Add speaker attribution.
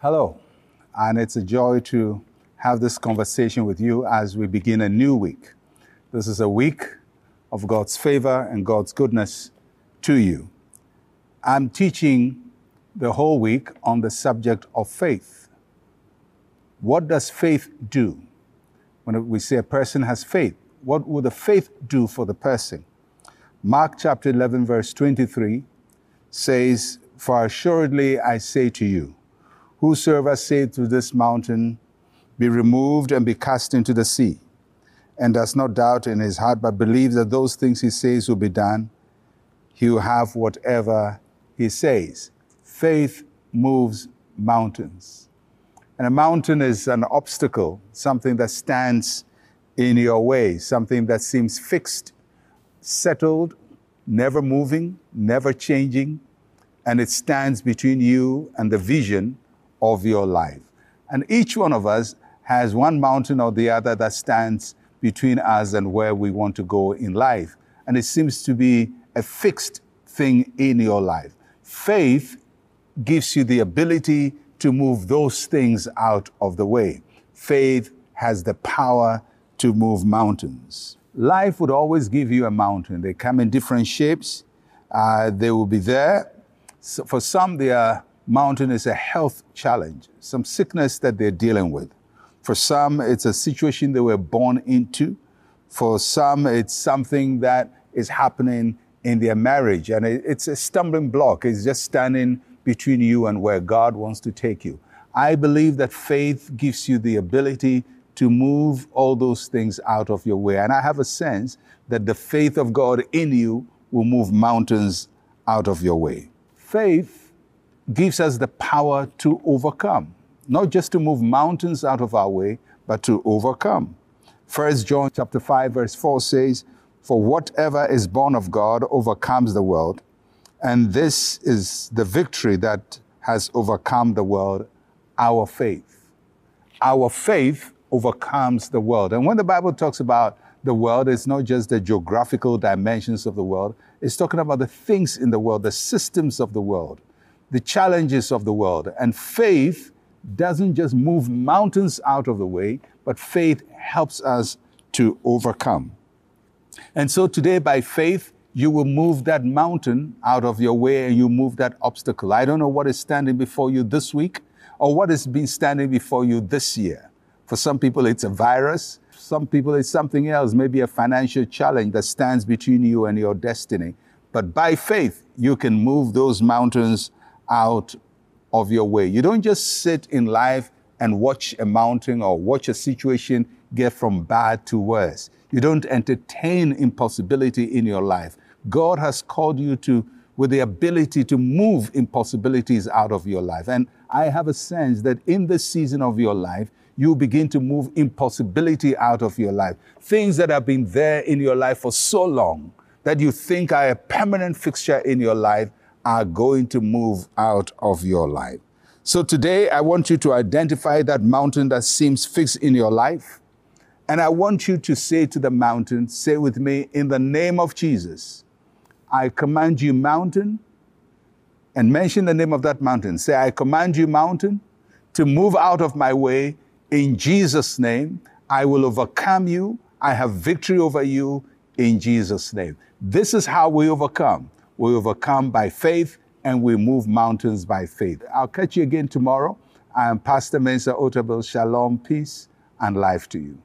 Speaker 1: Hello, and it's a joy to have this conversation with you as we begin a new week. This is a week of God's favor and God's goodness to you. I'm teaching the whole week on the subject of faith. What does faith do? When we say a person has faith, what will the faith do for the person? Mark chapter 11, verse 23 says, For assuredly I say to you, Whosoever saith to this mountain, Be removed and be cast into the sea, and does not doubt in his heart, but believes that those things he says will be done, he will have whatever he says. Faith moves mountains. And a mountain is an obstacle, something that stands in your way, something that seems fixed, settled, never moving, never changing, and it stands between you and the vision of your life. And each one of us has one mountain or the other that stands between us and where we want to go in life. And it seems to be a fixed thing in your life. Faith gives you the ability to move those things out of the way. Faith has the power to move mountains. Life would always give you a mountain. They come in different shapes. Uh, they will be there. So for some, they are mountain is a health challenge, some sickness that they're dealing with. For some, it's a situation they were born into. For some, it's something that is happening in their marriage, and it's a stumbling block. It's just standing between you and where God wants to take you. I believe that faith gives you the ability to move all those things out of your way. And I have a sense that the faith of God in you will move mountains out of your way. Faith gives us the power to overcome, not just to move mountains out of our way, but to overcome. First John chapter 5 verse 4 says, "For whatever is born of God overcomes the world, and this is the victory that has overcome the world, our faith." Our faith overcomes the world. And when the Bible talks about the world, it's not just the geographical dimensions of the world, it's talking about the things in the world, the systems of the world the challenges of the world. And faith doesn't just move mountains out of the way, but faith helps us to overcome. And so today, by faith, you will move that mountain out of your way and you move that obstacle. I don't know what is standing before you this week or what has been standing before you this year. For some people, it's a virus. Some people, it's something else, maybe a financial challenge that stands between you and your destiny. But by faith, you can move those mountains out of your way. You don't just sit in life and watch a mountain or watch a situation get from bad to worse. You don't entertain impossibility in your life. God has called you to with the ability to move impossibilities out of your life. And I have a sense that in this season of your life, you begin to move impossibility out of your life. Things that have been there in your life for so long that you think are a permanent fixture in your life are going to move out of your life. So today, I want you to identify that mountain that seems fixed in your life. And I want you to say to the mountain, say with me, in the name of Jesus, I command you, mountain, and mention the name of that mountain. Say, I command you, mountain, to move out of my way. In Jesus' name, I will overcome you. I have victory over you in Jesus' name. This is how we overcome. We overcome by faith and we move mountains by faith. I'll catch you again tomorrow. I am Pastor Mensa Otabil. Shalom, peace, and life to you.